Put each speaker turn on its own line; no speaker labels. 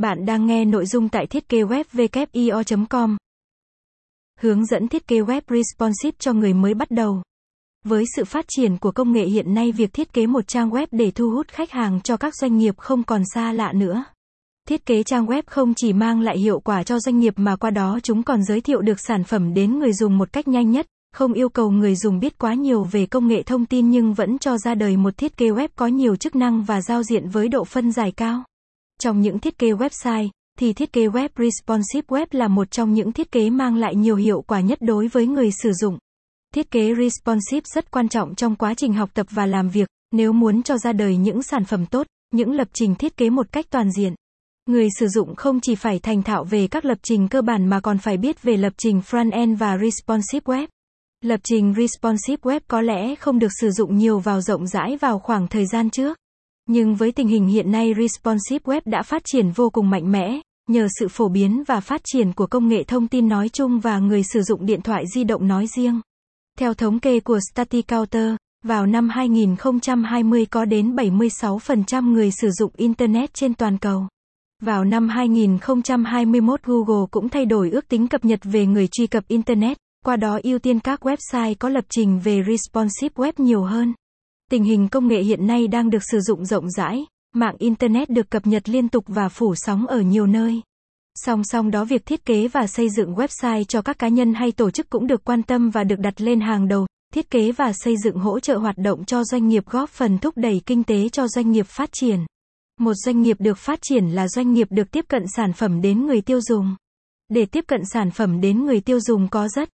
Bạn đang nghe nội dung tại thiết kế web com Hướng dẫn thiết kế web responsive cho người mới bắt đầu. Với sự phát triển của công nghệ hiện nay việc thiết kế một trang web để thu hút khách hàng cho các doanh nghiệp không còn xa lạ nữa. Thiết kế trang web không chỉ mang lại hiệu quả cho doanh nghiệp mà qua đó chúng còn giới thiệu được sản phẩm đến người dùng một cách nhanh nhất, không yêu cầu người dùng biết quá nhiều về công nghệ thông tin nhưng vẫn cho ra đời một thiết kế web có nhiều chức năng và giao diện với độ phân giải cao. Trong những thiết kế website, thì thiết kế web responsive web là một trong những thiết kế mang lại nhiều hiệu quả nhất đối với người sử dụng. Thiết kế responsive rất quan trọng trong quá trình học tập và làm việc, nếu muốn cho ra đời những sản phẩm tốt, những lập trình thiết kế một cách toàn diện. Người sử dụng không chỉ phải thành thạo về các lập trình cơ bản mà còn phải biết về lập trình front-end và responsive web. Lập trình responsive web có lẽ không được sử dụng nhiều vào rộng rãi vào khoảng thời gian trước. Nhưng với tình hình hiện nay responsive web đã phát triển vô cùng mạnh mẽ, nhờ sự phổ biến và phát triển của công nghệ thông tin nói chung và người sử dụng điện thoại di động nói riêng. Theo thống kê của StatiCounter, vào năm 2020 có đến 76% người sử dụng Internet trên toàn cầu. Vào năm 2021 Google cũng thay đổi ước tính cập nhật về người truy cập Internet, qua đó ưu tiên các website có lập trình về responsive web nhiều hơn. Tình hình công nghệ hiện nay đang được sử dụng rộng rãi, mạng Internet được cập nhật liên tục và phủ sóng ở nhiều nơi. Song song đó việc thiết kế và xây dựng website cho các cá nhân hay tổ chức cũng được quan tâm và được đặt lên hàng đầu. Thiết kế và xây dựng hỗ trợ hoạt động cho doanh nghiệp góp phần thúc đẩy kinh tế cho doanh nghiệp phát triển. Một doanh nghiệp được phát triển là doanh nghiệp được tiếp cận sản phẩm đến người tiêu dùng. Để tiếp cận sản phẩm đến người tiêu dùng có rất